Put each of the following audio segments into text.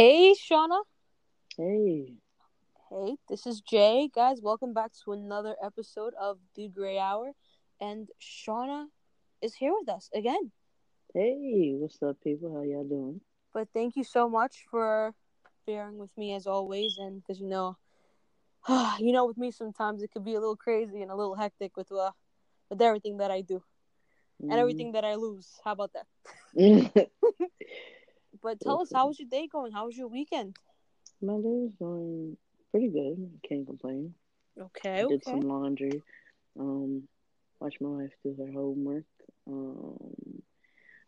Hey, Shauna. Hey. Hey, this is Jay. Guys, welcome back to another episode of The Grey Hour. And Shauna is here with us again. Hey, what's up, people? How y'all doing? But thank you so much for bearing with me as always. And because you know, you know, with me sometimes it could be a little crazy and a little hectic with uh, with everything that I do and everything that I lose. How about that? But tell us, how was your day going? How was your weekend? My day was going pretty good. Can't complain. Okay, Did okay. some laundry. Um, watched my wife do her homework. Um,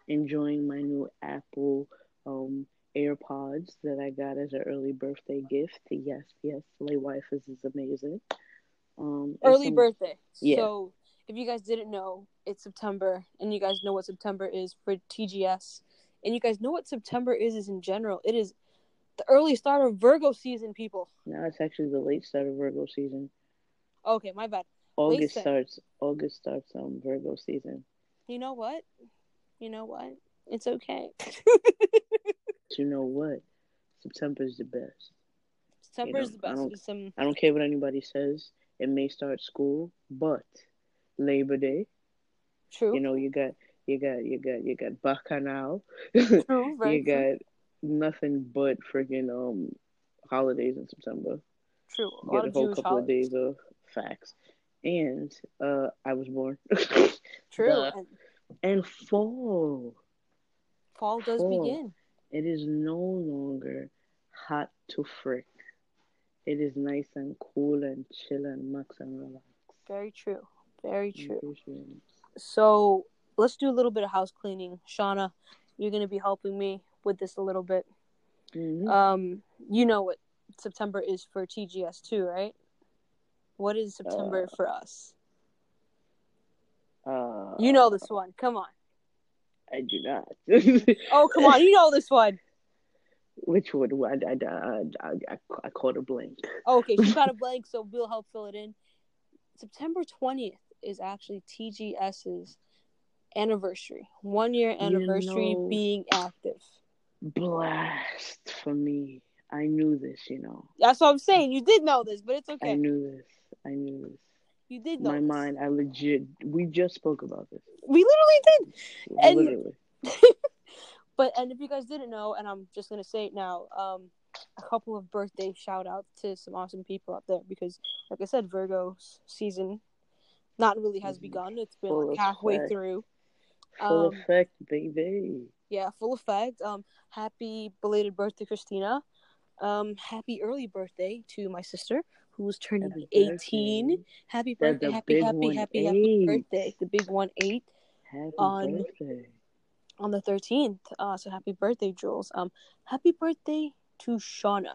enjoying my new Apple um AirPods that I got as an early birthday gift. Yes, yes, Lay Wife is, is amazing. Um, Early some- birthday. Yeah. So, if you guys didn't know, it's September, and you guys know what September is for TGS, and you guys know what September is is in general. It is the early start of Virgo season, people. No, it's actually the late start of Virgo season. Okay, my bad. August start. starts. August starts um Virgo season. You know what? You know what? It's okay. You know what? September is the best. September know, is the I best. don't- some I don't care what anybody says. It may start school, but Labor Day, true. you know, you got you got you got you got Bacchanal. true. Very you got nothing but freaking um holidays in September. True. You get a of whole Jewish couple of days of facts. And uh I was born. True. And and fall. fall does Fall. begin. It is no longer hot to frick. It is nice and cool and chill and max and relax. Very true. Very true. So let's do a little bit of house cleaning. Shauna, you're gonna be helping me with this a little bit. Mhm. Um, you know what September is for TGS too, right? What is September Uh, for us? Uh, You know this one. Come on. I do not. Oh, come on. You know this one. Which one? I, I, I, I, caught a blank. Okay, she got a blank, so we'll help fill it in. September 20th is actually TGS's anniversary. One year anniversary know- being active. Blast for me. I knew this, you know. That's what I'm saying. You did know this, but it's okay. I knew this. I knew this. You did know My this. mind, I legit, we just spoke about this. We literally did. And- Literally. But and if you guys didn't know, and I'm just gonna say it now, um, a couple of birthday shout outs to some awesome people out there because, like I said, Virgo season not really has Mhm. begun. It's been Full like halfway effect. through. Full Um, effect, baby. Yeah, full effect. Um, happy belated birthday, Christina. Um, happy early birthday to my sister who's turning Happy 18. birthday. Happy birthday, happy, happy, happy, happy birthday. The big one eight Happy on- birthday. on the 13th. Uh, so happy birthday, Jules. Um, happy birthday to Shauna.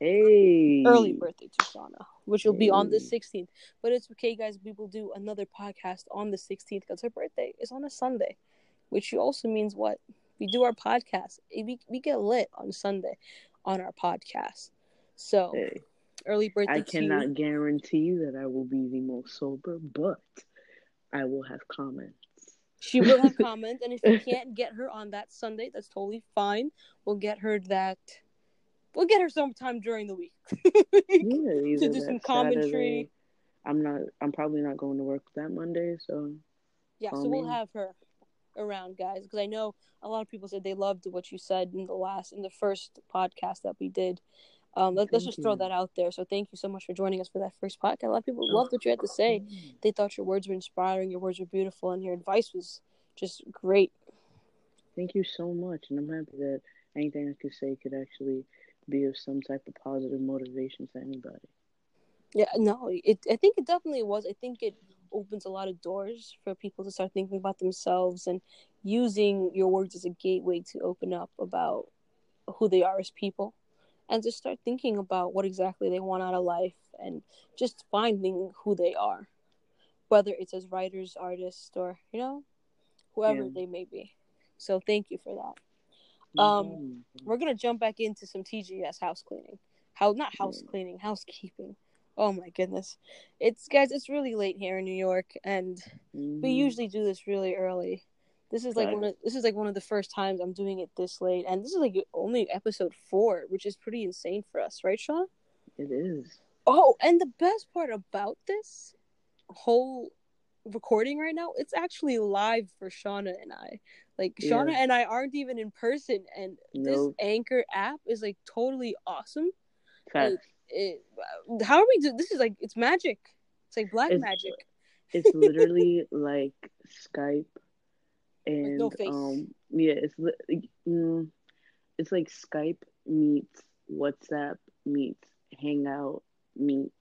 Hey. early birthday to Shauna, which will be on the 16th. But it's okay, guys. We will do another podcast on the 16th because her birthday is on a Sunday, which also means what? We do our podcast. Eh, We, we get lit on Sunday on our podcast. So, Hey. early birthday I cannot you. guarantee that I will be the most sober, but I will have comments. She will have comments. And if you can't get her on that Sunday, that's totally fine. We'll get her that. We'll get her sometime during the week. Yeah, either do some commentary. Saturday- I'm not. I'm probably not going to work that Monday, so Yeah, so we'll me. have her around, guys, because I know a lot of people said they loved what you said in the last, in the first podcast that we did. Um, let, us just throw that out there. So thank you so much for joining us for that first podcast. A lot of people loved what you had to say. They thought your words were inspiring, your words were beautiful, and your advice was just great. Thank you so much, and I'm happy that anything I could say could actually be of some type of positive motivation to anybody. Yeah, no, it. I think it definitely was. I think it opens a lot of doors for people to start thinking about themselves and using your words as a gateway to open up about who they are as people, and just start thinking about what exactly they want out of life and just finding who they are, whether it's as writers, artists, or you know, whoever Yeah. they may be. So thank you for that. Um, Mhm. We're gonna jump back into some TGS house cleaning. How not house cleaning, housekeeping. Oh my goodness. It's guys, it's really late here in New York and we Mhm. usually do this really early This is like one of this is like one of the first times I'm doing it this late, and this is like only episode four, which is pretty insane for us, right, Sean? It is. Oh, and the best part about this whole recording right now, it's actually live for Shauna and I. Like Shauna Yeah. and I aren't even in person, and this Anchor app is like totally awesome. Facts. It, how are we do? This is like it's magic. It's like black It's- magic. it's literally like Skype and no face. um yeah, it's li- mm, it's like Skype meets WhatsApp meets Hangout meets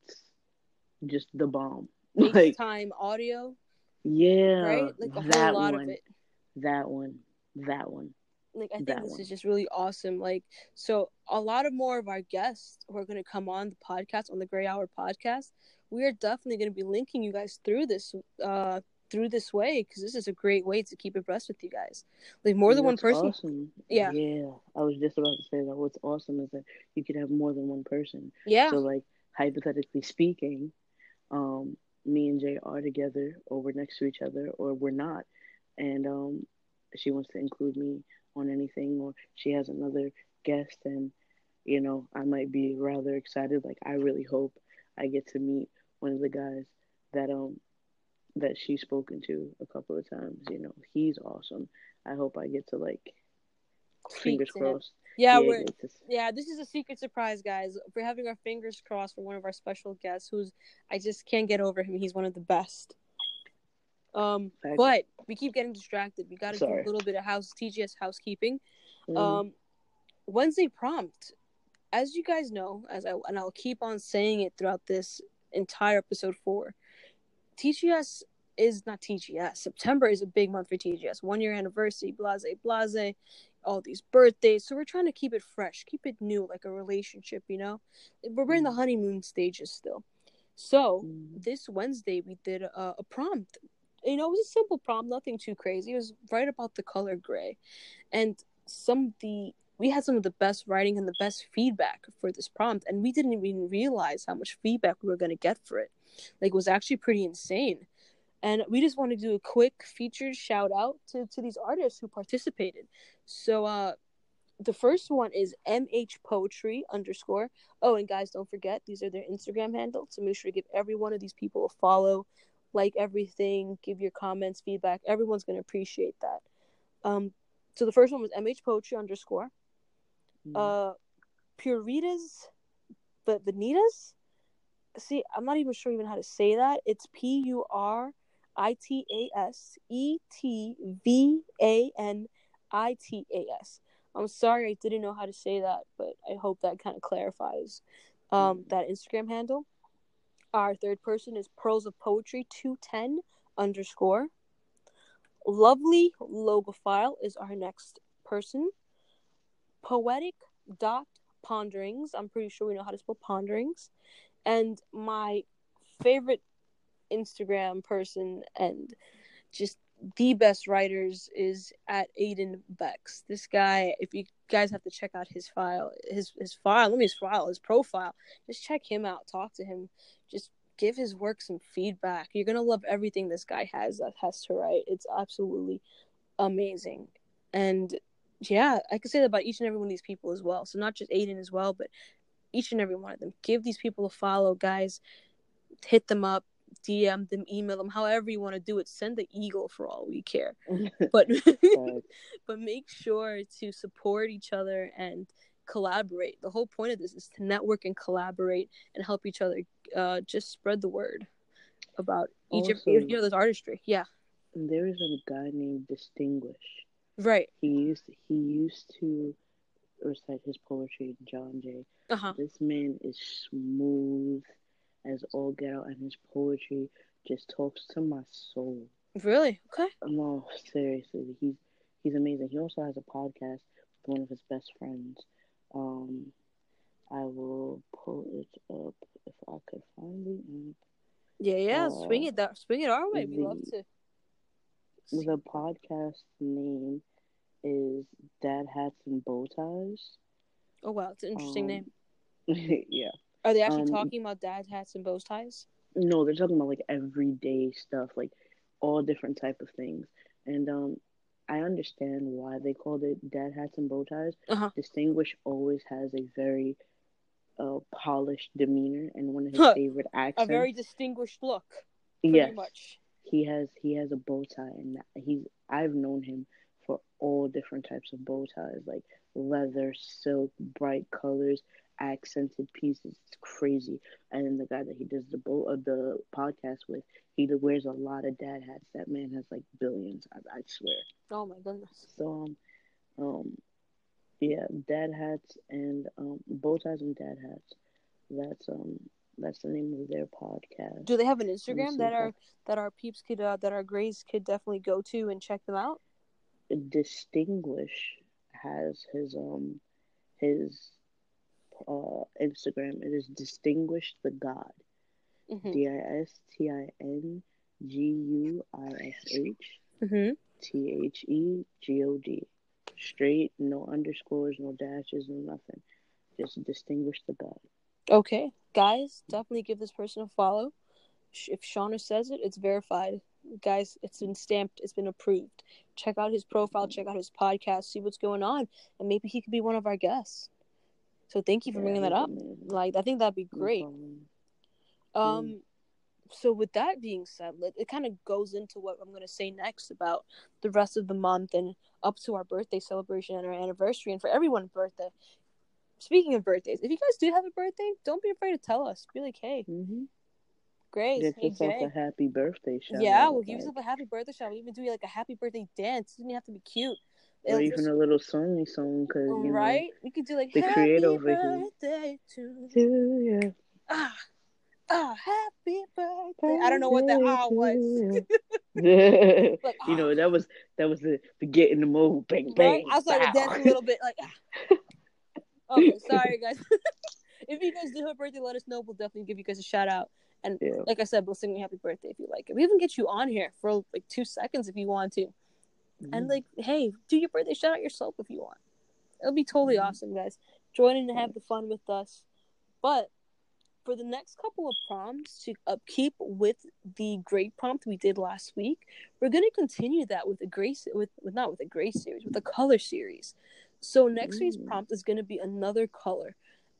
just the bomb. Like FaceTime audio, yeah, right? Like a whole lot one, of it. That one, that one. like I think That this one. is just really awesome. Like so a lot of more of our guests who are gonna come on the podcast on the Grey Hour podcast, we are definitely gonna be linking you guys through this uh through this way because this is a great way to keep abreast with you guys. Like more than one person. Awesome. Yeah. yeah. I was just about to say that. What's awesome is that you could have more than one person. Yeah. So like hypothetically speaking, um, me and Jay are together or we're next to each other or we're not. And um she wants to include me on anything or she has another guest and you know, I might be rather excited. Like I really hope I get to meet one of the guys that um that she's spoken to a couple of times. You know, he's awesome. I hope I get to like fingers crossed. Yeah, we're to- yeah, this is a secret surprise, guys. We're having our fingers crossed for one of our special guests who's I just can't get over him. He's one of the best. Um, but we keep getting distracted. We got to do a little bit of house TGS housekeeping. Mm, Um, Wednesday prompt, as you guys know, as I and I'll keep on saying it throughout this entire episode four. TGS is not TGS. September is a big month for TGS. One year anniversary, blase, blase, all these birthdays. So we're trying to keep it fresh, keep it new, like a relationship. You know, we're in the Mhm. honeymoon stages still. So mm, this Wednesday we did a, a prompt. You know, it was a simple prompt, nothing too crazy. It was right about the color gray, and some of the we had some of the best writing and the best feedback for this prompt, and we didn't even realize how much feedback we were going to get for it. Like, it was actually pretty insane. And we just want to do a quick featured shout out to, to these artists who participated. So, uh, the first one is MH Poetry underscore. Oh, and guys, don't forget these are their Instagram handles. So make sure to give every one of these people a follow, like everything, give your comments, feedback. Everyone's gonna appreciate that. Um, so the first one was MH Poetry underscore. mm. Uh, Puritas, but Vanitas. See, I'm not even sure even how to say that. It's P U R I T A S E T V A N I T A S. I'm sorry I didn't know how to say that, but I hope that kind of clarifies um, that Instagram handle. Our third person is Pearls of Poetry 210 underscore. Lovely Logophile is our next person. Poetic dot ponderings. I'm pretty sure we know how to spell ponderings. And my favorite Instagram person and just the best writers is at Aiden Bex. This guy, if you guys have to check out his file, his his file, let me his file, his profile. Just check him out, talk to him, just give his work some feedback. You're gonna love everything this guy has that has to write. It's absolutely amazing. And yeah, I could say that about each and every one of these people as well. So not just Aiden as well, but each and every one of them. Give these people a follow, guys. Hit them up, DM them, email them, however you want to do it. Send the eagle for all we care. But but make sure to support each other and collaborate. The whole point of this is to network and collaborate and help each other. Uh, just spread the word about each of Also- you know this artistry. Yeah, there is a guy named Distinguish. right. He used he used to recite his poetry in John Jay. Uh huh. This man is smooth as all get out, and his poetry just talks to my soul. Really? Okay. No, seriously, he's he's amazing. He also has a podcast with one of his best friends. Um, I will pull it up if I could find it. Yeah, yeah. Uh, swing it that. Swing it our way. We love to. The podcast name is Dad Hats and Bow Ties. Oh wow, it's an interesting Um, name. yeah. Are they actually um, talking about dad hats and bow ties? No, they're talking about like everyday stuff, like all different type of things. And um I understand why they called it dad hats and bow ties. Uh-huh. Distinguished always has a very uh, polished demeanor and one of his Huh. favorite accents. A very distinguished look, yes, much. he has he has a bow tie and he's I've known him for all different types of bow ties like leather, silk, bright colors, accented pieces. It's crazy. And then the guy that he does the bow uh, the podcast with, he wears a lot of dad hats. That man has like billions. I, I swear. Oh my goodness. So um, um, yeah, dad hats and um bow ties and dad hats. That's um that's the name of their podcast. Do they have an Instagram that our that our peeps could uh, that our Grays could definitely go to and check them out? Distinguish has his um his uh Instagram. It is Distinguish the God. Mm-hmm. D I S T I N G U I S H Mm-hmm. T H E G O D. Straight, no underscores, no dashes, no nothing. Just distinguish the God. Okay, guys, definitely give this person a follow. If Shauna says it, it's verified. Guys, it's been stamped, it's been approved. Check out his profile, check out his podcast, see what's going on, and maybe he could be one of our guests. So thank you for bringing that up. Like, I think that'd be great. Um, so with that being said, let- it kind of goes into what I'm going to say next about the rest of the month and up to our birthday celebration and our anniversary, and for everyone's birthday. Speaking of birthdays, if you guys do have a birthday, don't be afraid to tell us. Be like, hey, Mm-hmm. Grace, Get hey yourself Jay. a happy birthday shout Yeah, we'll give like, yourself a happy birthday shout. We even do like a happy birthday dance. It doesn't have to be cute. Or even a little songy song, cause you right? We could do like the happy creator over here. birthday to know. To you. ah ah happy birthday. I don't know what that ah was. you Like know ah, that was that was the, the get in the mode, bang bang. right? I started bow. dancing a little bit like ah. Okay, sorry guys. if you guys do have a birthday, let us know. We'll definitely give you guys a shout out. And Yeah. like I said, we'll sing you happy birthday if you like it. We even get you on here for like two seconds if you want to. And Mhm. like hey do your birthday shout out yourself if you want. It'll be totally Mhm. awesome guys. Join in and have the fun with us. But for the next couple of prompts to upkeep with the great prompt we did last week we're going to continue that with a grace with, with not with a grace series with a color series. So next week's Mm. prompt is going to be another color.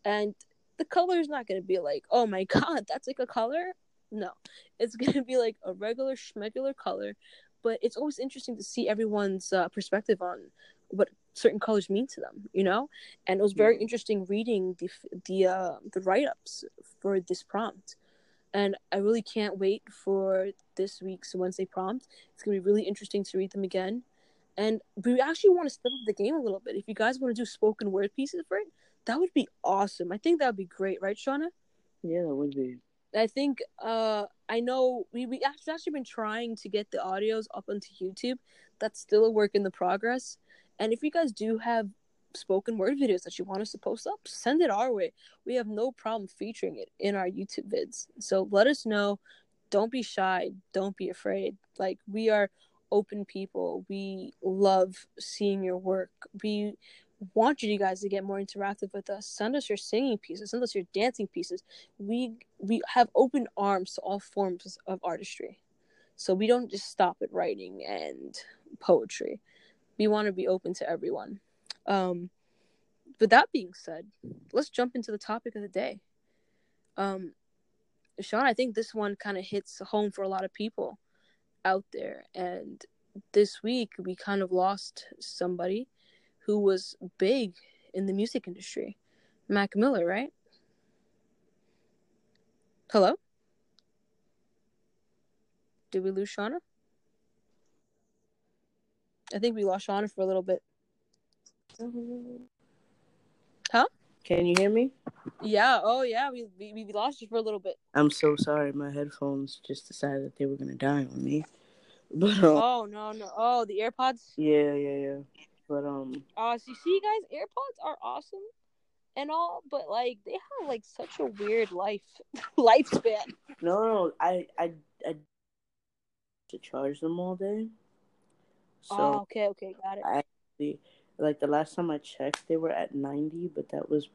And the color is not going to be like oh my god that's like a color? No. It's going to be like a regular schmegular color but it's always interesting to see everyone's uh, perspective on what certain colors mean to them you know? And it was very Yeah. interesting reading the the uh, the write-ups for this prompt. And i really can't wait for this week's wednesday prompt. It's going to be really interesting to read them again. And we actually want to step up the game a little bit. If you guys want to do spoken word pieces for it that would be awesome. I think that would be great right shauna? Yeah, that would be. I think uh I know we we actually actually been trying to get the audios up onto YouTube. That's still a work in the progress. And if you guys do have spoken word videos that you want us to post up, send it our way. We have no problem featuring it in our YouTube vids. So let us know. Don't be shy. Don't be afraid. Like we are open people. We love seeing your work. We want you guys to get more interactive with us. Send us your singing pieces. Send us your dancing pieces. We we have open arms to all forms of artistry. So we don't just stop at writing and poetry. We want to be open to everyone. Um with that being said let's jump into the topic of the day. Um sean i think this one kind of hits home for a lot of people out there. And this week we kind of lost somebody who was big in the music industry mac miller right Hello? Did we lose Shauna? I think we lost Shauna for a little bit. Huh? Can you hear me? Yeah, oh yeah, we, we we lost you for a little bit. I'm so sorry. My headphones just decided that they were gonna die on me. But um, Oh no no oh the AirPods. yeah, yeah, yeah. But um, Uh so you see guys, AirPods are awesome and all, but like they have like such a weird life lifespan. no, no, I, I, I to charge them all day. So oh okay, okay, got it. I actually, like the last time I checked, they were at ninety, but that was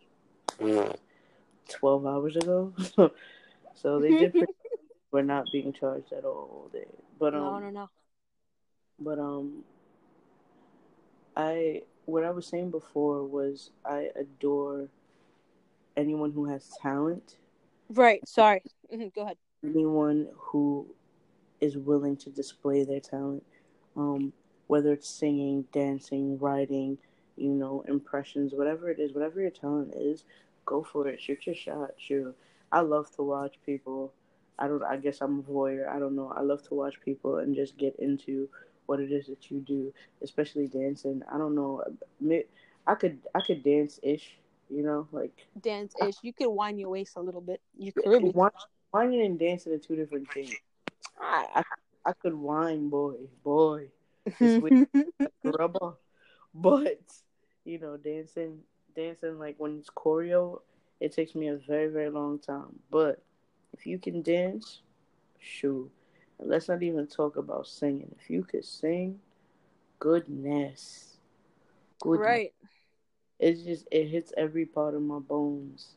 twelve hours ago. so they did. pretty- We're not being charged at all all day. But um, no no no. but um, I what I was saying before was I adore anyone who has talent. Right. Sorry. Mhm, Go ahead. Anyone who is willing to display their talent, um, whether it's singing, dancing, writing, you know, impressions, whatever it is, whatever your talent is, go for it. Shoot your shot. Shoot. I love to watch people. I don't. I guess I'm a voyeur. I don't know. I love to watch people and just get into what it is that you do, especially dancing. I don't know. I could. I could dance ish. You know, like Dance ish. You could wind your waist a little bit. You could Wine- whining and dancing are two different things. Ah. I could whine, boy, boy, rubber, but you know, dancing, dancing like when it's choreo, it takes me a very, very long time. But if you can dance, shoot. And let's not even talk about singing. If you could sing, goodness, goodness. right. It's just it hits every part of my bones,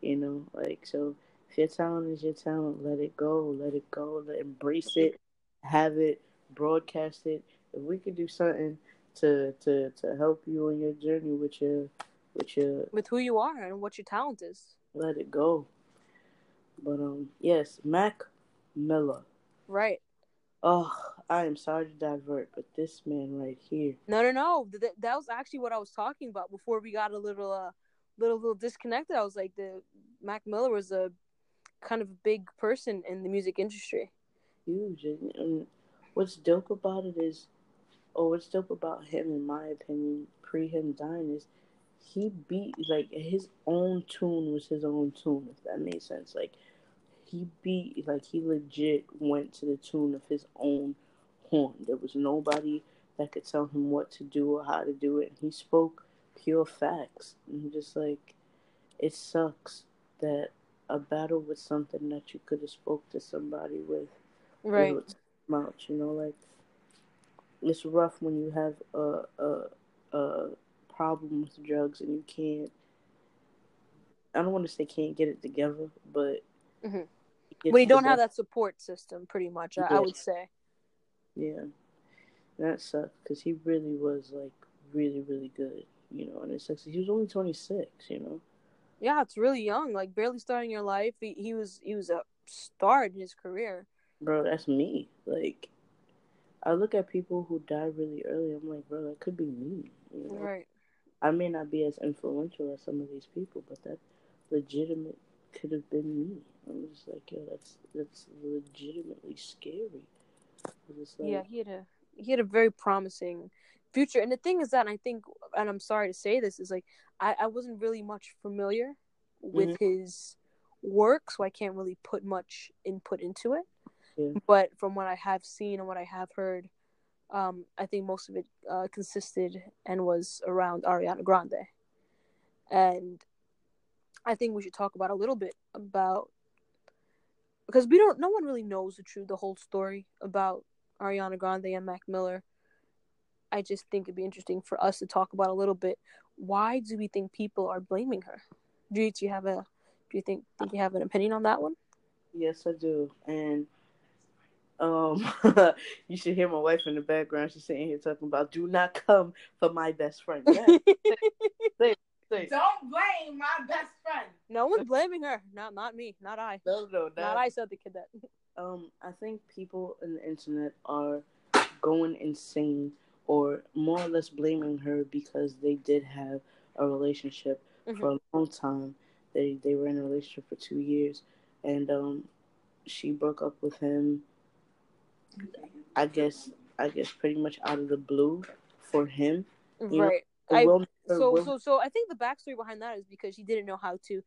you know. Like so, if your talent is your talent, let it go, let it go, let embrace it, have it, broadcast it. If we could do something to to to help you on your journey with your with your With who you are and what your talent is. let it go. But um, yes, Mac Miller. Right. Oh, I am sorry to divert, but this man right here. No, no, no. Th- that was actually what I was talking about before we got a little, uh, little, little disconnected. I was like, the Mac Miller was a kind of a big person in the music industry. huge. And, and what's dope about it is, or what's dope about him, in my opinion, pre him dying, is he beat like his own tune was his own tune. If that made sense, like he beat like he legit went to the tune of his own horn. There was nobody that could tell him what to do or how to do it. He spoke pure facts. And just like it sucks that a battle with something that you could have spoke to somebody with Right. to you know, like it's rough when you have a a a problem with drugs and you can't. I don't want to say can't get it together, but Mhm. Gets don't have that support system, pretty much, I, I would say. Yeah, that sucked because he really was like really really good, you know, and it sucks. He was only twenty six, you know. Yeah, it's really young, like barely starting your life. He, he was he was a star in his career. Bro, that's me. Like, I look at people who die really early. I'm like, bro, that could be me. You know? Right. I may not be as influential as some of these people, but that legitimate could have been me. I was like, yo, that's that's legitimately scary. Like, Yeah, he had a he had a very promising future. And the thing is that I think, and I'm sorry to say this, is like I, I wasn't really much familiar with his work, so I can't really put much input into it. Yeah. But from what I have seen and what I have heard, um, I think most of it uh, consisted and was around Ariana Grande. And I think we should talk about a little bit about because we don't no one really knows the truth the whole story about Ariana Grande and Mac Miller. I just think it'd be interesting for us to talk about a little bit. Why do we think people are blaming her? Do you, do you have a do you think think you have an opinion on that one? yes, I do. And um, you should hear my wife in the background. She's sitting here talking about, "Do not come for my best friend." Yeah, say, say. Don't blame my best friend. no one's blaming her. Not not me. Not I. No, no, Not not I said the kid that. um, I think people on the internet are going insane or more or less blaming her because they did have a relationship Mhm. for a long time. They they were in a relationship for two years, and um, she broke up with him. I guess I guess pretty much out of the blue for him. You know, right. The I- will- the so so so I think the backstory behind that is because she didn't know how to.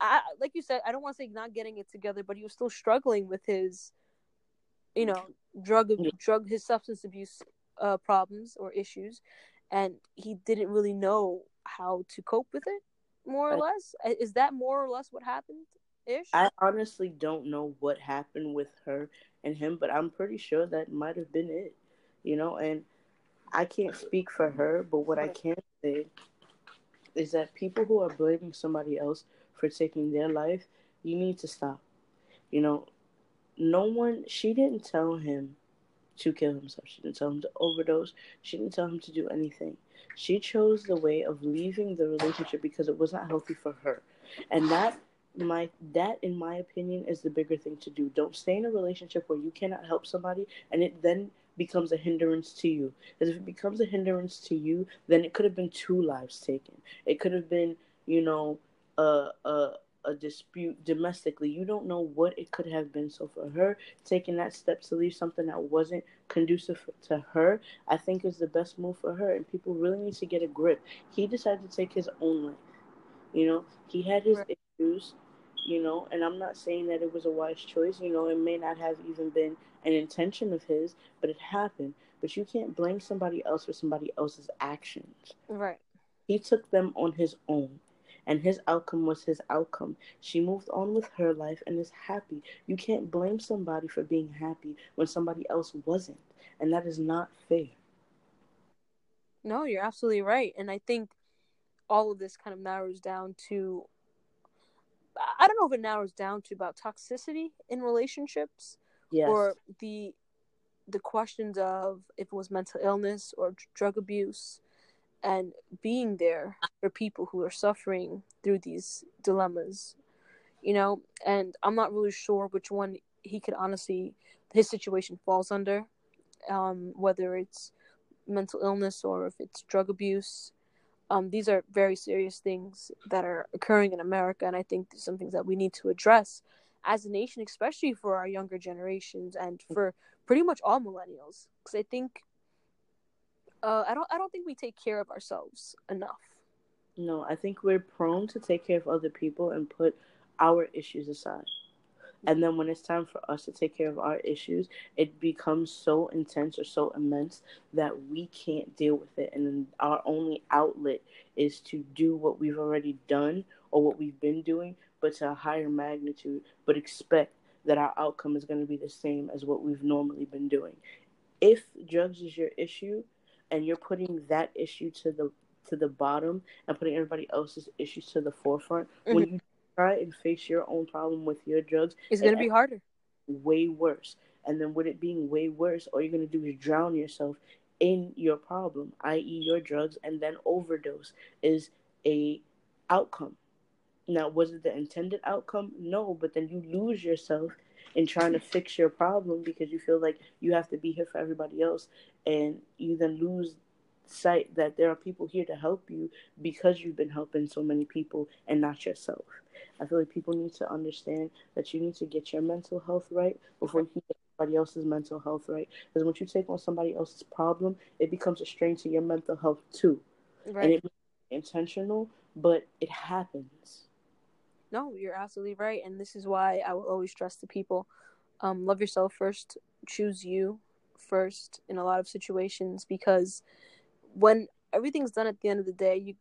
I like you said. I don't want to say not getting it together, but he was still struggling with his, you know, drug drug his substance abuse uh, problems or issues, and he didn't really know how to cope with it. More or I- less, is that more or less what happened? Ish. I honestly don't know what happened with her and him, but I'm pretty sure that might have been it. You know, and I can't speak for her, but what I can say is that people who are blaming somebody else for taking their life, you need to stop. You know, no one, she didn't tell him to kill himself. She didn't tell him to overdose. She didn't tell him to do anything. She chose the way of leaving the relationship because it was not healthy for her. And that my that in my opinion is the bigger thing to do. Don't stay in a relationship where you cannot help somebody and it then becomes a hindrance to you. Because if it becomes a hindrance to you, then it could have been two lives taken. It could have been, you know, a a a dispute domestically. You don't know what it could have been. So for her taking that step to leave something that wasn't conducive to her, I think is the best move for her. And people really need to get a grip. He decided to take his own life. You know, he had his right. issues. You know, and I'm not saying that it was a wise choice. You know, it may not have even been an intention of his, but it happened. But you can't blame somebody else for somebody else's actions. Right. He took them on his own and his outcome was his outcome. She moved on with her life and is happy. You can't blame somebody for being happy when somebody else wasn't, and that is not fair. No, you're absolutely right. And I think all of this kind of narrows down to I don't know if it narrows down to about toxicity in relationships yes. or the the questions of if it was mental illness or drug abuse and being there for people who are suffering through these dilemmas you know and i'm not really sure which one he could honestly his situation falls under um, whether it's mental illness or if it's drug abuse um, these are very serious things that are occurring in america and i think there's some things that we need to address as a nation especially for our younger generations and for pretty much all millennials because i think uh, I don't I don't think we take care of ourselves enough. No, I think we're prone to take care of other people and put our issues aside. And then when it's time for us to take care of our issues, it becomes so intense or so immense that we can't deal with it. And then our only outlet is to do what we've already done or what we've been doing, but to a higher magnitude, but expect that our outcome is going to be the same as what we've normally been doing. If drugs is your issue, and you're putting that issue to the to the bottom and putting everybody else's issues to the forefront mm-hmm. when you try and face your own problem with your drugs it's going to be harder way worse and then with it being way worse all you're going to do is drown yourself in your problem i.e your drugs and then overdose is a outcome now was it the intended outcome no but then you lose yourself in trying to fix your problem because you feel like you have to be here for everybody else and you then lose sight that there are people here to help you because you've been helping so many people and not yourself. I feel like people need to understand that you need to get your mental health right before you get somebody else's mental health right. Because once you take on somebody else's problem, it becomes a strain to your mental health too. Right. And it's intentional, but it happens. No, you're absolutely right. And this is why I will always stress to people um, love yourself first, choose you first in a lot of situations because when everything's done at the end of the day, you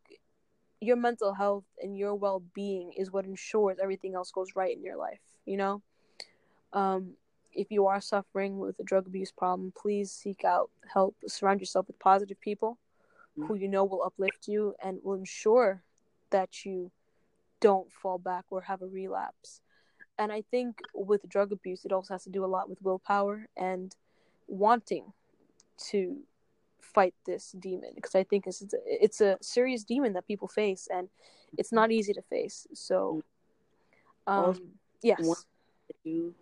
your mental health and your well-being is what ensures everything else goes right in your life, you know? Um, if you are suffering with a drug abuse problem, please seek out help. Surround yourself with positive people mm-hmm. who you know will uplift you and will ensure that you don't fall back or have a relapse. And I think with drug abuse, it also has to do a lot with willpower and wanting to fight this demon because I think it's it's a serious demon that people face and it's not easy to face. So, um, yes. What you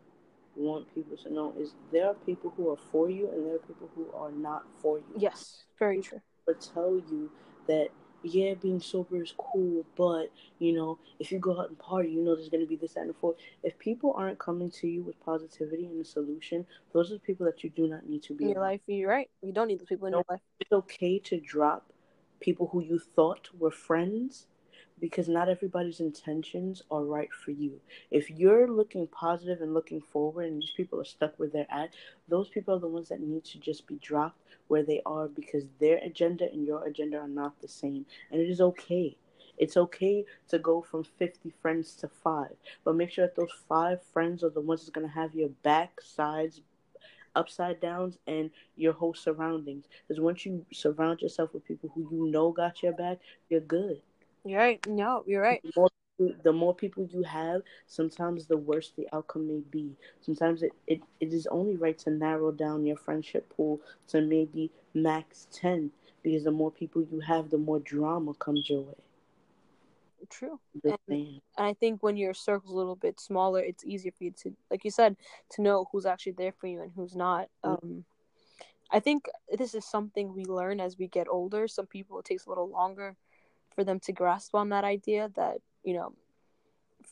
want people to know is there are people who are for you and there are people who are not for you. Yes, very true. But tell you that yeah, being sober is cool, but you know, if you go out and party, you know there's gonna be this and the fourth. If people aren't coming to you with positivity and a solution, those are the people that you do not need to be in your life. You're right. You don't need those people in your life. It's okay to drop people who you thought were friends because not everybody's intentions are right for you. If you're looking positive and looking forward and these people are stuck where they're at, those people are the ones that need to just be dropped where they are because their agenda and your agenda are not the same. And it is okay. It's okay to go from 50 friends to five, but make sure that those five friends are the ones that's going to have your back, sides, upside downs, and your whole surroundings. Because once you surround yourself with people who you know got your back, you're good. You're right. No, you're right. More the more people you have, sometimes the worse the outcome may be. Sometimes it, it, it is only right to narrow down your friendship pool to maybe max 10 because the more people you have, the more drama comes your way. True. And, and, I think when your circle's a little bit smaller, it's easier for you to, like you said, to know who's actually there for you and who's not. Mm-hmm. Um, I think this is something we learn as we get older. Some people it takes a little longer for them to grasp on that idea that you know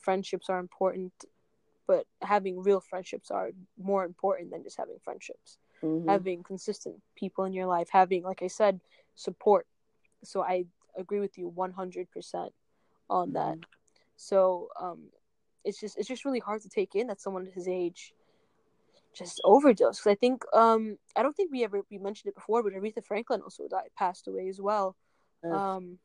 friendships are important, but having real friendships are more important than just having friendships. Mm-hmm. Having consistent people in your life, having, like I said, support. So I agree with you one hundred percent on that. Mm-hmm. So um, it's just it's just really hard to take in that someone his age just overdose. Because I think um, I don't think we ever we mentioned it before, but Aretha Franklin also died, passed away as well. Um,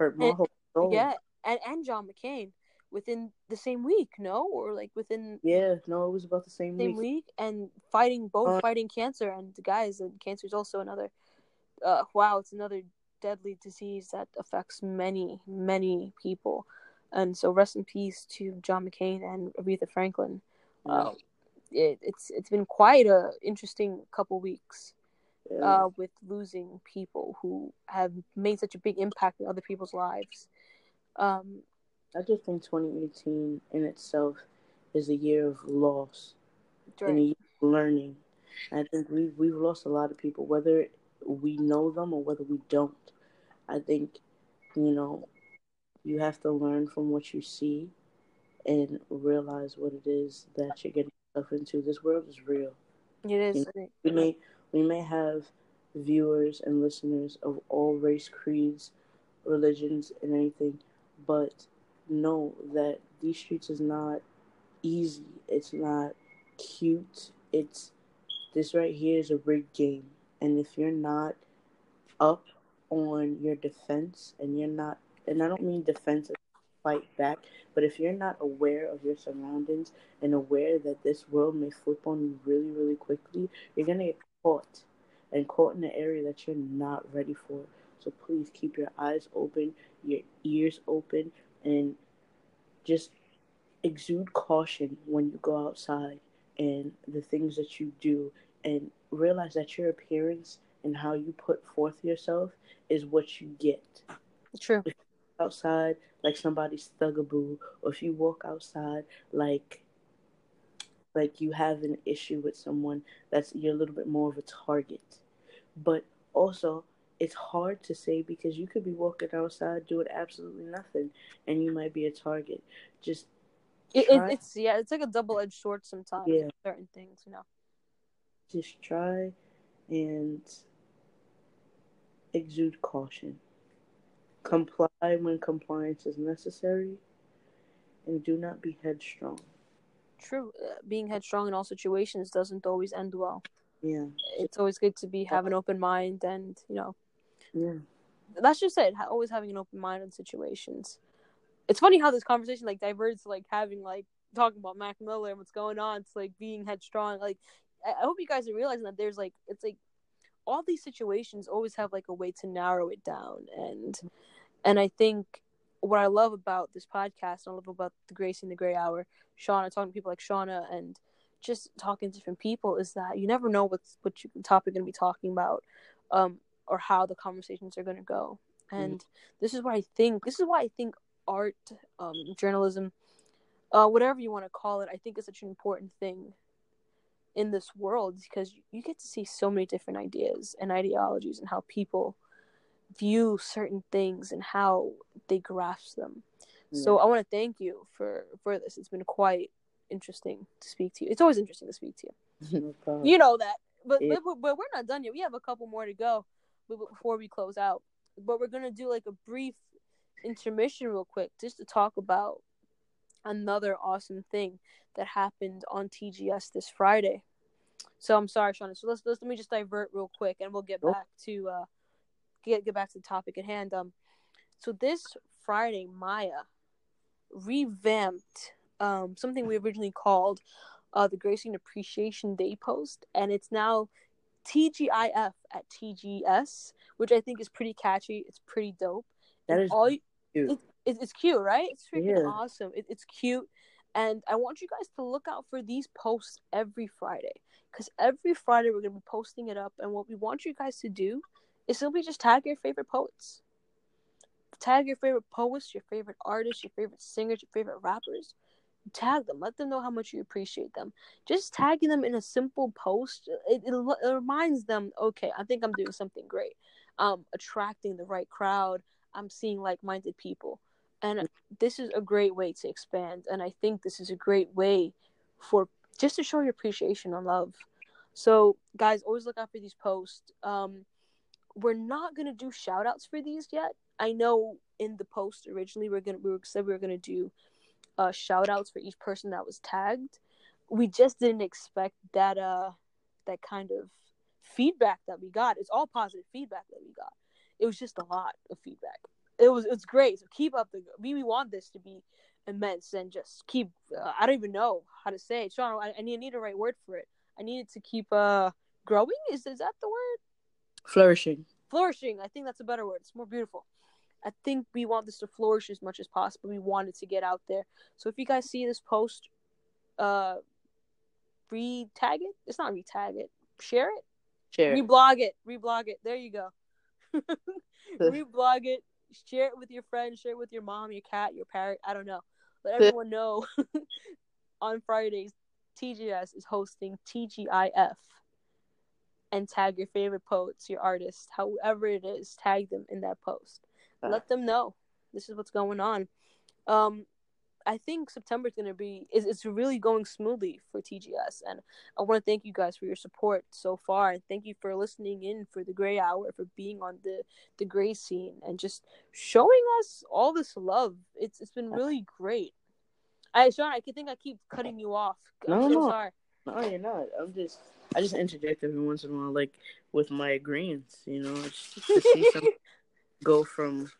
Hurt my and, whole soul. Yeah, and and John McCain within the same week, no, or like within yeah, no, it was about the same, same week. week, and fighting both uh, fighting cancer and guys, and cancer is also another. Uh, wow, it's another deadly disease that affects many, many people. And so, rest in peace to John McCain and Aretha Franklin. Yeah. Uh, it, it's it's been quite a interesting couple weeks. Uh, with losing people who have made such a big impact in other people's lives. Um, I just think 2018 in itself is a year of loss right. and a year of learning. I think we've we've lost a lot of people, whether we know them or whether we don't. I think, you know, you have to learn from what you see and realize what it is that you're getting yourself into. This world is real. It is. You know, we may we may have viewers and listeners of all race, creeds, religions, and anything, but know that these streets is not easy. It's not cute. It's this right here is a rigged game, and if you're not up on your defense and you're not and I don't mean defense fight back, but if you're not aware of your surroundings and aware that this world may flip on you really, really quickly, you're gonna get caught and caught in an area that you're not ready for. So please keep your eyes open, your ears open, and just exude caution when you go outside and the things that you do and realize that your appearance and how you put forth yourself is what you get. True. outside like somebody's thugaboo, or if you walk outside like like you have an issue with someone that's you're a little bit more of a target. But also it's hard to say because you could be walking outside doing absolutely nothing and you might be a target. Just it, it, it's yeah, it's like a double edged sword sometimes. Yeah. Certain things, you know. Just try and exude caution. Comply when compliance is necessary, and do not be headstrong. True, uh, being headstrong in all situations doesn't always end well. Yeah, it's always good to be have an open mind, and you know, yeah, that's just it. Always having an open mind on situations. It's funny how this conversation like diverts like having like talking about Mac Miller and what's going on. It's like being headstrong. Like I hope you guys are realizing that there's like it's like all these situations always have like a way to narrow it down and and I think what I love about this podcast, and I love about the Grace in the Grey Hour, Shauna talking to people like Shauna and just talking to different people is that you never know what's what you, topic going to be talking about, um, or how the conversations are going to go. And mm-hmm. this is what I think. This is why I think art, um, journalism, uh, whatever you want to call it, I think is such an important thing in this world because you get to see so many different ideas and ideologies and how people view certain things and how they grasp them. Yeah. So I want to thank you for for this. It's been quite interesting to speak to you. It's always interesting to speak to you. No you know that, but, yeah. but but we're not done yet. We have a couple more to go before we close out. But we're gonna do like a brief intermission real quick just to talk about another awesome thing that happened on TGS this Friday. So I'm sorry, Shauna. So let's, let's let me just divert real quick, and we'll get back to uh, get get back to the topic at hand. Um, so this Friday, Maya revamped um something we originally called uh the Gracing Appreciation Day post, and it's now TGIF at TGS, which I think is pretty catchy. It's pretty dope. That is all. You, it, It, it's cute, right? It's freaking Yeah. awesome. It, it's cute, and I want you guys to look out for these posts every Friday because every Friday we're gonna be posting it up, and what we want you guys to do is simply just tag your favorite poets. Tag your favorite poets, your favorite artists, your favorite singers, your favorite rappers. Tag them. Let them know how much you appreciate them. Just tagging them in a simple post, it, it, it reminds them, okay, I think I'm doing something great. Um, attracting the right crowd. I'm seeing like-minded people, and this is a great way to expand. And I think this is a great way for just to show your appreciation and love. So, guys, always look out for these posts. Um, we're not gonna do shout outs for these yet. I know in the post originally we're gonna we were, said we were gonna do uh shout outs for each person that was tagged. We just didn't expect that uh that kind of feedback that we got. It's all positive feedback that we got. It was just a lot of feedback. It was it's great. So keep up the we we want this to be immense and just keep. Uh, I don't even know how to say it, Sean. I, I need I need a right word for it. I need it to keep uh growing. Is is that the word? Flourishing. flourishing. I think that's a better word. It's more beautiful. I think we want this to flourish as much as possible. We want it to get out there. So if you guys see this post, uh, re-tag it. It's not re-tag it. Share it. Share. Reblog it. Reblog it. There you go. Reblog it. Share it with your friends. Share it with your mom, your cat, your parrot. I don't know. Let everyone know on Fridays, TGS is hosting TGIF. And tag your favorite poets, your artists, however it is, tag them in that post. Let them know this is what's going on. Um, I think September is going to be is it's really going smoothly for TGS, and I want to thank you guys for your support so far, and thank you for listening in for the Grey Hour, for being on the the Grey scene, and just showing us all this love. It's it's been really great. I Sean, I think I keep cutting you off. I'm No, so no. sorry. No, you're not. I'm just. I just interject every once in a while, like with my agreements. You know, it's just to see some go from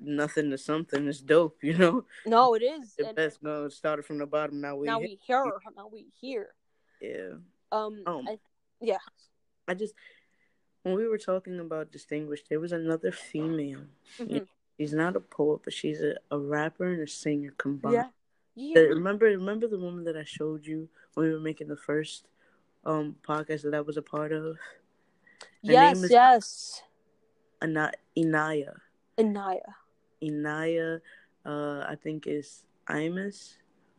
nothing to something is dope. You know, No, it is. the and best go started from the bottom. Now we, now hit. we hear. Now we hear. yeah. Um, Um, I, yeah. I just when we were talking about distinguished, there was another female. Mhm. She's not a poet, but she's a, a rapper and a singer combined. Yeah. Yeah. remember, remember the woman that I showed you when we were making the first um podcast that I was a part of, Yes. name is- yes. Ana- Inaya. Anaya. Inaya, uh, I think is Imus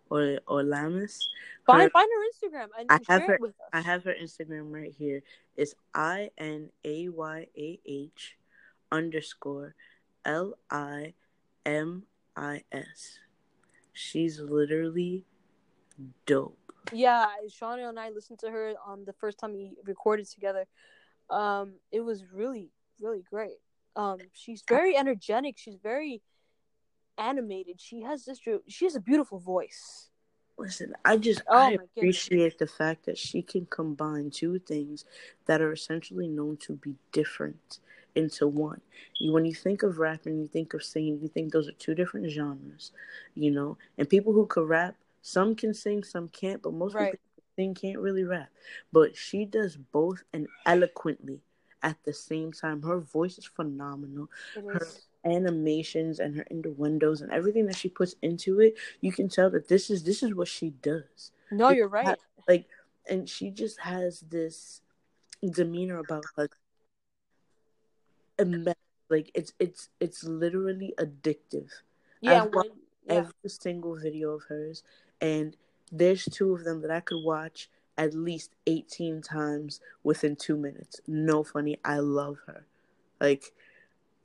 or or Lamus. Find Her- find her Instagram and I have share her- it with us. I have her Instagram right here. It's I N A Y A H underscore L I M I S. She's literally dope. Yeah, Shauna and I listened to her on the first time we recorded together. Um, it was really, really great. Um, she's very energetic. She's very animated. She has this. She has a beautiful voice. Listen, I just Oh I goodness. appreciate the fact that she can combine two things that are essentially known to be different into one. You, when you think of rapping, you think of singing, you think those are two different genres, you know. And people who could rap, some can sing, some can't, but most Right. people sing can't really rap. But she does both and eloquently at the same time. Her voice is phenomenal It Her- is. animations and her innuendos and everything that she puts into it, you can tell that this is this is what she does. No, you're right. Like, and she just has this demeanor about her. Like it's it's it's literally addictive. Yeah, when, yeah. Every single video of hers, and there's two of them that I could watch at least 18 times within two minutes. No funny. I love her. Like,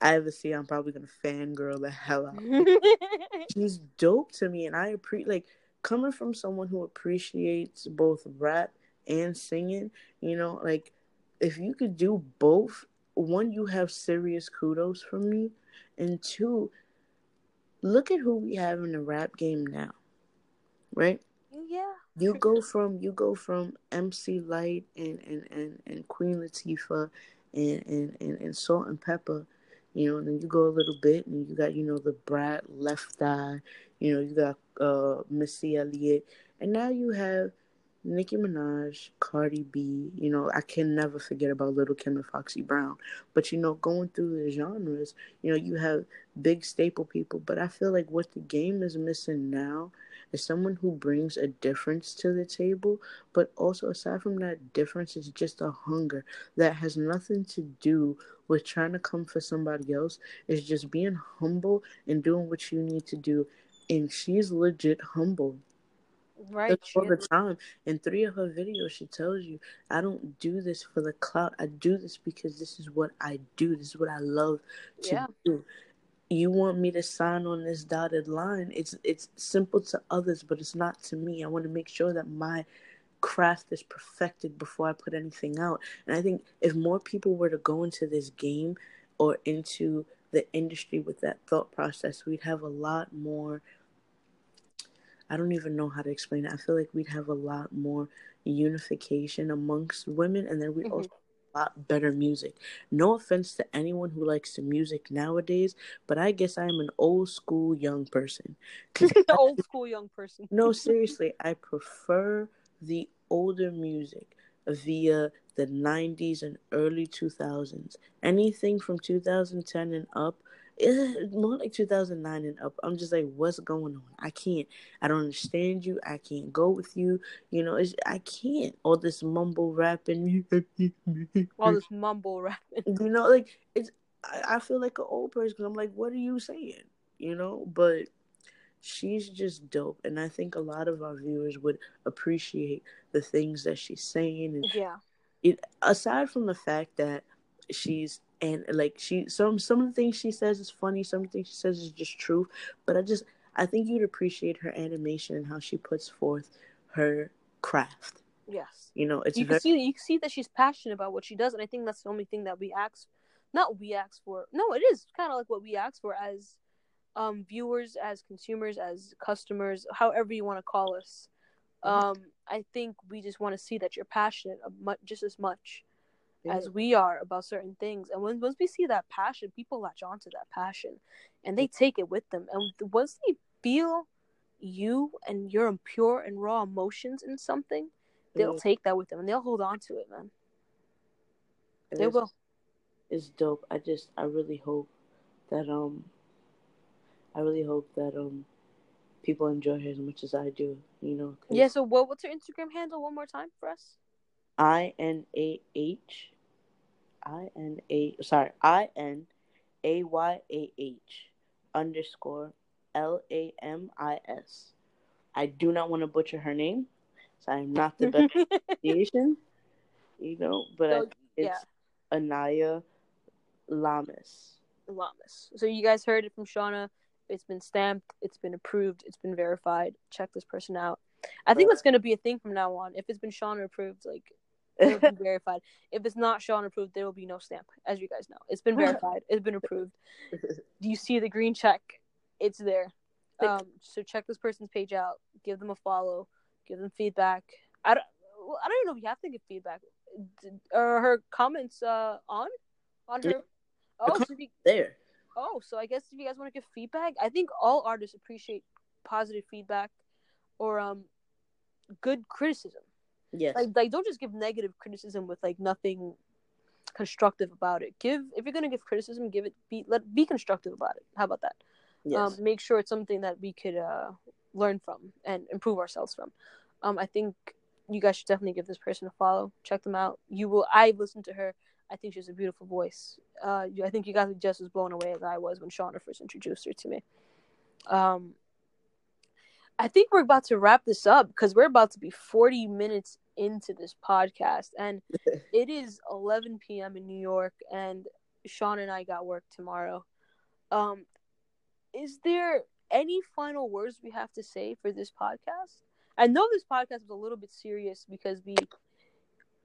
I ever see, I'm probably gonna fangirl the hell out. She's dope to me, and I appreciate like coming from someone who appreciates both rap and singing. You know, like if you could do both, one, you have serious kudos from me, and two, look at who we have in the rap game now, right? yeah. You go from you go from MC Lyte and and and, and Queen Latifah and, and and and Salt-N-Pepa, you know, and then you go a little bit and you got you know Da Brat Left Eye, you know, you got uh Missy Elliott, and now you have Nicki Minaj, Cardi B, you know, I can never forget about Lil' Kim and Foxy Brown. But you know, going through the genres, you know, you have big staple people, but I feel like what the game is missing now is someone who brings a difference to the table, but also aside from that difference is just a hunger that has nothing to do with trying to come for somebody else. It's just being humble and doing what you need to do. And she's legit humble Right. all the time. In three of her videos, she tells you, I don't do this for the clout. I do this because this is what I do. This is what I love to Yeah. do. You want me to sign on this dotted line. It's it's simple to others, but it's not to me. I want to make sure that my craft is perfected before I put anything out. And I think if more people were to go into this game or into the industry with that thought process, we'd have a lot more I don't even know how to explain it. I feel like we'd have a lot more unification amongst women, and then we'd Mhm. also have a lot better music. No offense to anyone who likes the music nowadays, but I guess I am an old school young person. Old school young person. no, seriously, I prefer the older music via the 90s and early 2000s. Anything from 2010 and up, eh, more like 2009 and up. I'm just like, what's going on? I can't. I don't understand you. I can't go with you. You know, it's, I can't. All this mumble rapping. All this mumble rapping. You know, like it's. I, I feel like an old person I'm like, what are you saying? You know, but she's just dope, and I think a lot of our viewers would appreciate the things that she's saying, and Yeah. it aside from the fact that she's and like she some some of the things she says is funny, some of the things she says is just truth, but I just I think you'd appreciate her animation and how she puts forth her craft. Yes. You know, it's you very can see you can see that she's passionate about what she does, and I think that's the only thing that we ask. Not we ask for. No, it is kind of like what we ask for as um viewers, as consumers, as customers, however you want to call us. Um, I think we just want to see that you're passionate just as much as we are about certain things. And when once we see that passion, people latch onto that passion, and they take it with them. And once they feel you and your pure and raw emotions in something, they'll Yeah. take that with them and they'll hold on to it, man. They It's- will. It's dope. I just I really hope that um I really hope that um people enjoy her as much as I do. You know, 'cause Yeah. So, what? What's her Instagram handle? One more time for us. I N A H I N A sorry I N A Y A H underscore L A M I S. I do not want to butcher her name, so I'm not the best pronunciation, you know, but I So, think it's yeah. Anaya Lamas. Lamas. So you guys heard it from Shauna. It's been stamped. It's been approved. It's been verified. Check this person out. I think that's gonna be a thing from now on. If it's been Shauna approved, like it'll be verified. If it's not Shauna approved, there will be no stamp. As you guys know, it's been verified. It's been approved. Do you see the green check? It's there. Um, so check this person's page out. Give them a follow. Give them feedback. I don't. Well, I don't even know if you have to give feedback. Did- Are her comments uh on on her? Oh, so you, there. Oh, so I guess if you guys want to give feedback, I think all artists appreciate positive feedback or um good criticism. Yes. Like like don't just give negative criticism with like nothing constructive about it. Give if you're gonna give criticism, give it be let be constructive about it. How about that? yes. Um, make sure it's something that we could uh learn from and improve ourselves from. Um, I think you guys should definitely give this person a follow. Check them out. You will. I've listened to her. I think she has a beautiful voice. Uh, I think you guys are just as blown away as I was when Shauna first introduced her to me. Um, I think we're about to wrap this up because we're about to be 40 minutes into this podcast, and it is 11 p.m. in New York, and Sean and I got work tomorrow. Um, is there any final words we have to say for this podcast? I know this podcast was a little bit serious because we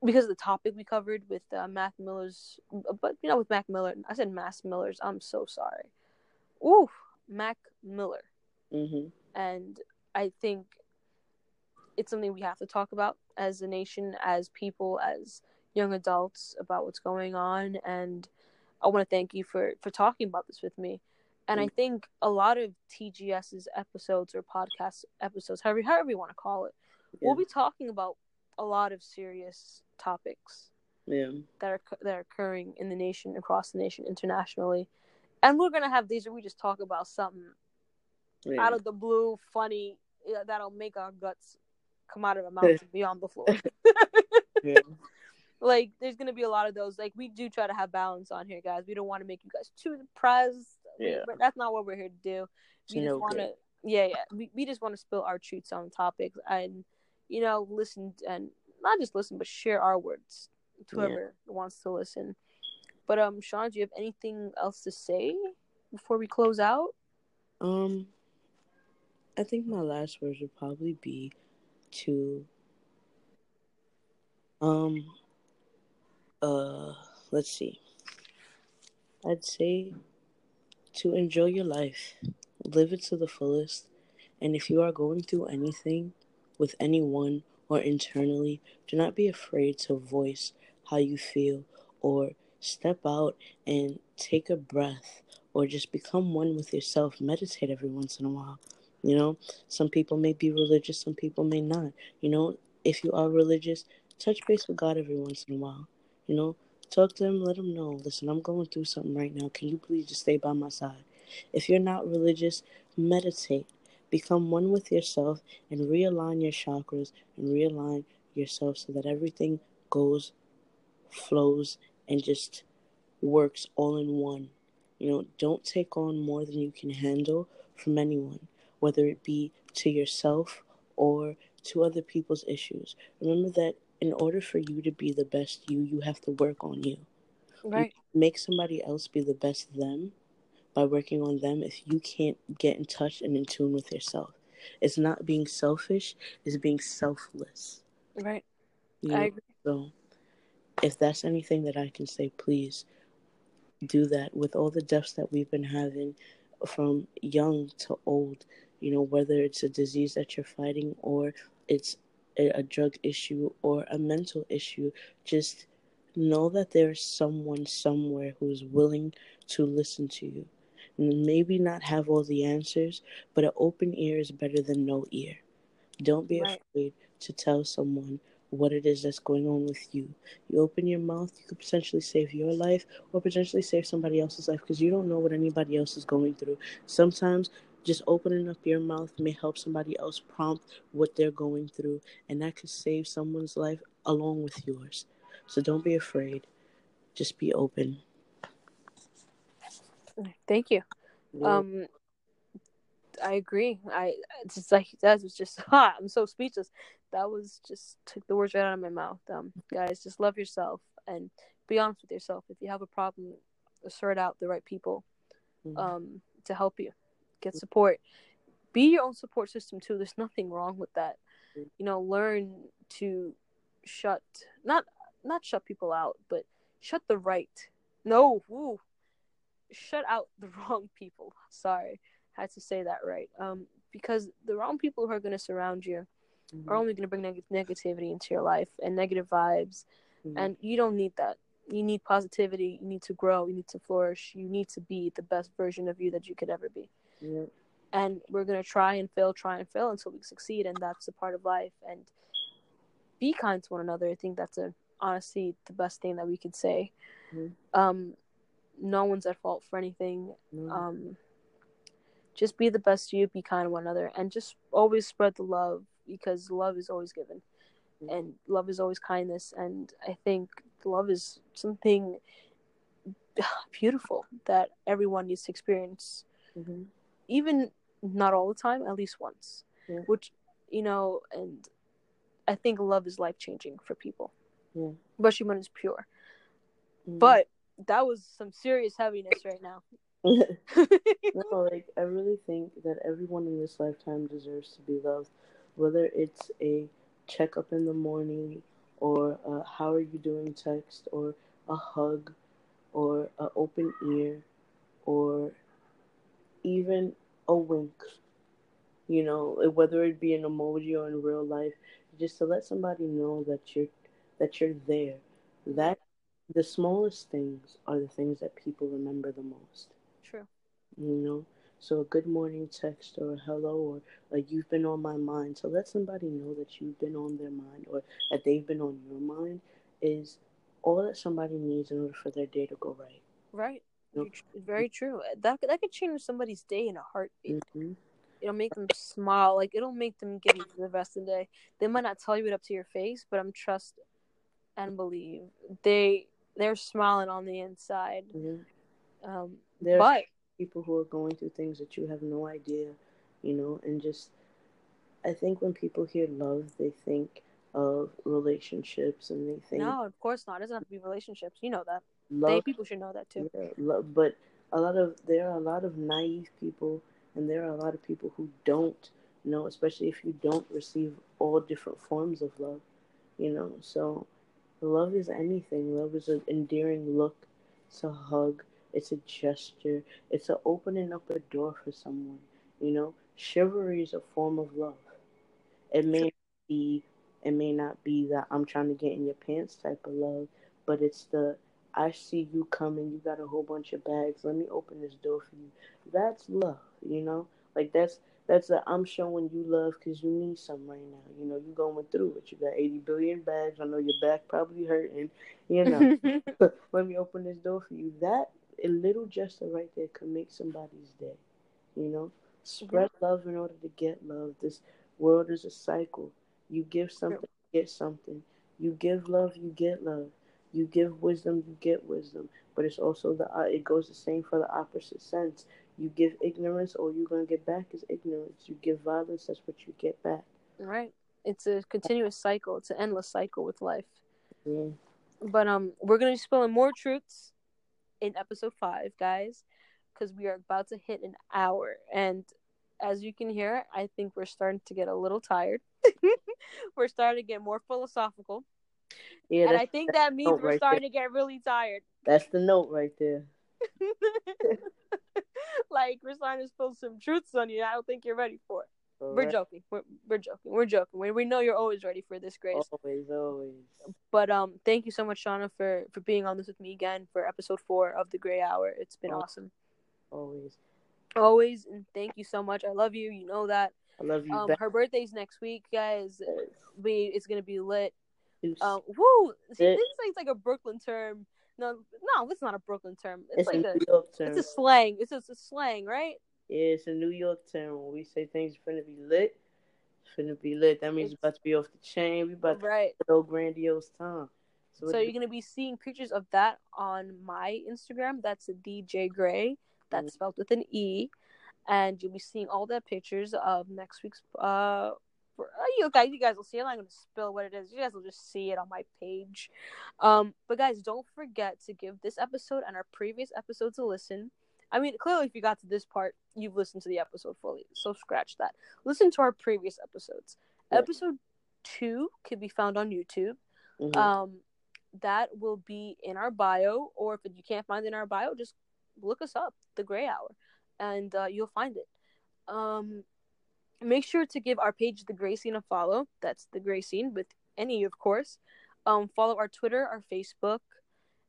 because of the topic we covered with uh, Mac Miller's, but you know, with Mac Miller, I said Mac Miller's. I'm so sorry. Ooh, Mac Miller, hmm and I think it's something we have to talk about as a nation, as people, as young adults about what's going on. And I want to thank you for for talking about this with me. And I mm. think a lot of TGS's episodes or podcast episodes, however however you want to call it, we'll be talking about a lot of serious topics Yeah. that are that are occurring in the nation, across the nation, internationally, and we're gonna have these where we just talk about something Yeah. out of the blue, funny yeah, that'll make our guts come out of our mouths and be on the floor. yeah. like, there's gonna be a lot of those. Like, we do try to have balance on here, guys. We don't want to make you guys too depressed. Yeah. But that's not what we're here to do. It's We just no want to, yeah, yeah. We, we just want to spill our truths on topics and, you know, listen and not just listen, but share our words to Yeah. whoever wants to listen. But um, Sean, do you have anything else to say before we close out? Um, I think my last words would probably be to, um, uh, let's see. I'd say to enjoy your life, live it to the fullest, and if you are going through anything with anyone or internally, do not be afraid to voice how you feel or step out and take a breath or just become one with yourself. Meditate every once in a while. You know, some people may be religious, some people may not. You know, if you are religious, touch base with God every once in a while. You know, talk to Him, let Him know, listen, I'm going through something right now. Can you please just stay by my side? If you're not religious, meditate. Become one with yourself and realign your chakras and realign yourself so that everything goes, flows, and just works all in one. You know, don't take on more than you can handle from anyone, whether it be to yourself or to other people's issues. Remember that in order for you to be the best you, you have to work on you. Right. Make somebody else be the best them by working on them if you can't get in touch and in tune with yourself. It's not being selfish, it's being selfless. Right. You I agree. So, if that's anything that I can say, please do that with all the deaths that we've been having from young to old. You know, whether it's a disease that you're fighting or it's a, a drug issue or a mental issue, just know that there's someone somewhere who's willing to listen to you. And maybe not have all the answers, but an open ear is better than no ear. Don't be Right. afraid to tell someone what it is that's going on with you. You open your mouth, you could potentially save your life or potentially save somebody else's life because you don't know what anybody else is going through. Sometimes just opening up your mouth may help somebody else prompt what they're going through, and that could save someone's life along with yours. So don't be afraid. Just be open. Thank you. Um, I agree. I just like that was just ha. I'm so speechless. That was just took the words right out of my mouth. Um, guys, just love yourself and be honest with yourself. If you have a problem, sort out the right people Mhm. um to help you. Get support. Be your own support system too. There's nothing wrong with that. You know, learn to shut not not shut people out, but shut the right. No, ooh, shut out the wrong people. Sorry, had to say that right. Um, because the wrong people who are going to surround you Mhm. are only going to bring neg- negativity into your life and negative vibes, Mhm. and you don't need that. You need positivity. You need to grow. You need to flourish. You need to be the best version of you that you could ever be. Yeah. And we're gonna try and fail, try and fail until we succeed, and that's a part of life. And be kind to one another. I think that's a honestly the best thing that we could say. Mhm. Um, no one's at fault for anything. No. Um, just be the best you. Be kind to one another, and just always spread the love because love is always given, Mhm. and love is always kindness. And I think love is something beautiful that everyone needs to experience Mhm. Even not all the time, at least once. Yeah. Which, you know, and I think love is life changing for people. Yeah. Especially when it's pure. Mhm. But that was some serious heaviness right now. No, like I really think that everyone in this lifetime deserves to be loved, whether it's a checkup in the morning, or a "How are you doing?" text, or a hug, or an open ear, or even a wink. You know, eh, whether it be an emoji or in real life, just to let somebody know that you're that you're there. That the smallest things are the things that people remember the most True. you know So a good morning text or a hello or like you've been on my mind. So let somebody know that you've been on their mind or that they've been on your mind is all that somebody needs in order for their day to go right. Right. Very true. That that could change somebody's day in a heartbeat. hmm It'll make them smile. Like it'll make them give you the rest of the day. They might not tell you it up to your face, but I'm trust and believe they they're smiling on the inside. hmm Um, There's but people who are going through things that you have no idea, you know, and just I think when people hear love, they think of relationships and they think no, of course not. It doesn't have to be relationships. You know that. Love They people should know that too. Yeah, lo- but a lot of there are a lot of naive people, and there are a lot of people who don't know, especially if you don't receive all different forms of love. You know, so love is anything. Love is an endearing look. It's a hug. It's a gesture. It's a opening up a door for someone. You know, chivalry is a form of love. It may be, it may not be that I'm trying to get in your pants type of love, but it's the I see you coming, you got a whole bunch of bags. Let me open this door for you. That's love, you know? Like that's that's a I'm showing you love because you need some right now. You know, you're going through it. You got 80 billion bags. I know your back probably hurting. You know, let me open this door for you. That a little gesture right there could make somebody's day. You know, spread love in order to get love. This world is a cycle. You give something, you get something. You give love, you get love. You give wisdom, you get wisdom. But it's also the uh, it goes the same for the opposite sense. You give ignorance, all you're gonna get back is ignorance. You give violence, that's what you get back. right. It's a continuous cycle. It's an endless cycle with life. Yeah. But um, we're gonna be spilling more truths in episode five, guys, because we are about to hit an hour, and as you can hear, I think we're starting to get a little tired. we're starting to get more philosophical, Yeah, and I think that means we're right starting to get really tired. that's the note right there. like we're starting to spill some truths on you. I don't think you're ready for. it. We're Alright. joking. We're, we're joking. We're joking. We, we know you're always ready for this, Grace. Always, always. But um, thank you so much, Shauna, for for being on this with me again for episode four of the Grey Hour. It's been Oh. awesome, Always. always, and thank you so much. I love you. You know that. I love you Um, her birthday's next week, guys. We it's gonna be lit. It's, Um, woo! See, this is like, it's like a Brooklyn term. No, no, it's not a Brooklyn term. It's, it's like a a York term. it's a slang. It's just a slang, right? Yeah, it's a New York term. When we say things are finna be lit, it's finna be lit. That means it's about to be off the chain. We about to Right. have a grandiose time. So, So you're gonna be seeing pictures of that on my Instagram. That's a DJ Grey. That's Mhm. spelled with an E, and you'll be seeing all the pictures of next week's. Uh, for, uh, you guys, you guys will see. It I'm not gonna spill what it is. You guys will just see it on my page. Um, but guys, don't forget to give this episode and our previous episodes a listen. I mean, clearly, if you got to this part, you've listened to the episode fully. So scratch that. Listen to our previous episodes. Yeah. Episode two can be found on YouTube Mhm. um that will be in our bio or if you can't find it in our bio just look us up the grey hour and uh, you'll find it um make sure to give our page the grey scene a follow that's the grey scene with any of course um follow our twitter our facebook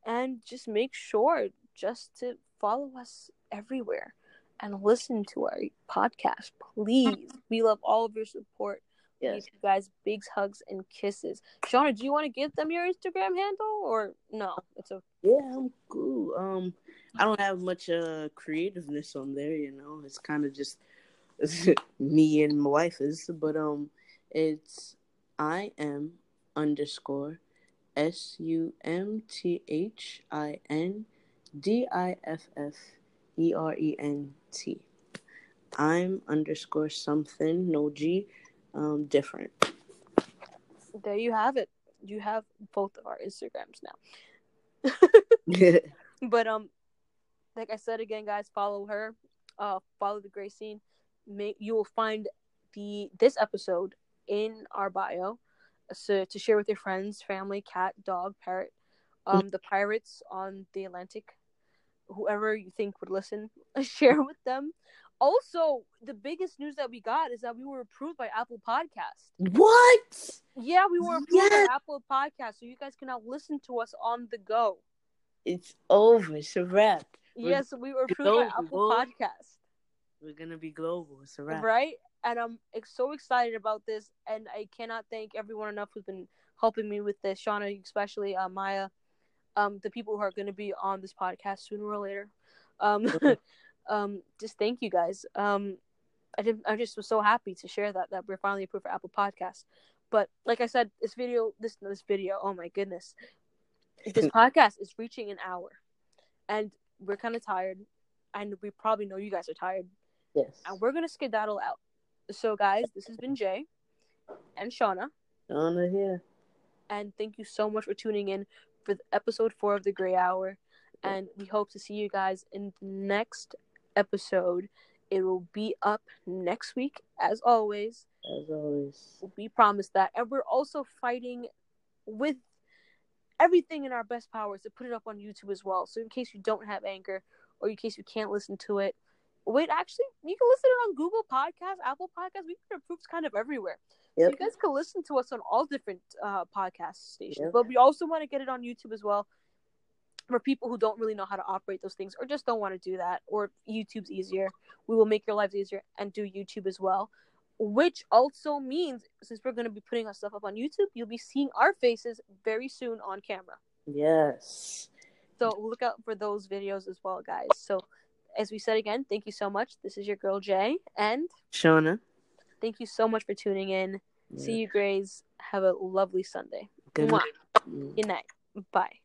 and just make sure just to follow us everywhere and listen to our podcast please we love all of your support yes. you guys big hugs and kisses. Shauna, do you want to give them your Instagram handle or no? It's a Yeah, I'm cool. Um, I don't have much uh creativeness on there. You know, it's kind of just me and my wife is, but um, it's I am underscore S U M T H I N D I F F E R E N T. I'm underscore something no G, um, different. there you have it. You have both of our Instagrams now. yeah, But um, like I said again, guys, follow her. Uh, follow the Grey Scene. May you will find the this episode in our bio, so to share with your friends, family, cat, dog, parrot, um, the pirates on the Atlantic, whoever you think would listen, share with them. Also, the biggest news that we got is that we were approved by Apple Podcast. what? Yeah, we were approved by Apple Podcast, so you guys can now listen to us on the go. It's over. It's a wrap. Yes, we were approved by Apple. Podcast. We're gonna be global. It's a wrap. right? And I'm so excited about this, and I cannot thank everyone enough who's been helping me with this. Shauna, especially uh, Maya, um, the people who are going to be on this podcast sooner or later. Um, um, just thank you guys. Um, I did, I just was so happy to share that that we're finally approved for Apple Podcasts. But like I said, this video, this this video, oh my goodness, this podcast is reaching an hour, and we're kind of tired, and we probably know you guys are tired, Yes. and we're gonna skedaddle out. So, guys, this has been Jay and Shauna, Shauna here. and thank you so much for tuning in for episode four of the Grey Hour. And we hope to see you guys in the next episode. It will be up next week, as always. As always. We promise that. And we're also fighting with everything in our best powers to put it up on YouTube as well. So in case you don't have Anchor or in case you can't listen to it, wait, actually, you can listen to it on Google Podcasts, Apple Podcasts. We've been approved kind of everywhere. So you guys can listen to us on all different uh, podcast stations. Yep. But we also want to get it on YouTube as well for people who don't really know how to operate those things or just don't want to do that or YouTube's easier. We will make your lives easier and do YouTube as well. Which also means since we're going to be putting our stuff up on YouTube, you'll be seeing our faces very soon on camera. Yes. So look out for those videos as well, guys. So as we said again, thank you so much. This is your girl Jay and Shauna. Thank you so much for tuning in. Yeah. See you, Greys. Have a lovely Sunday. Good Mwah. night. Good night. Bye.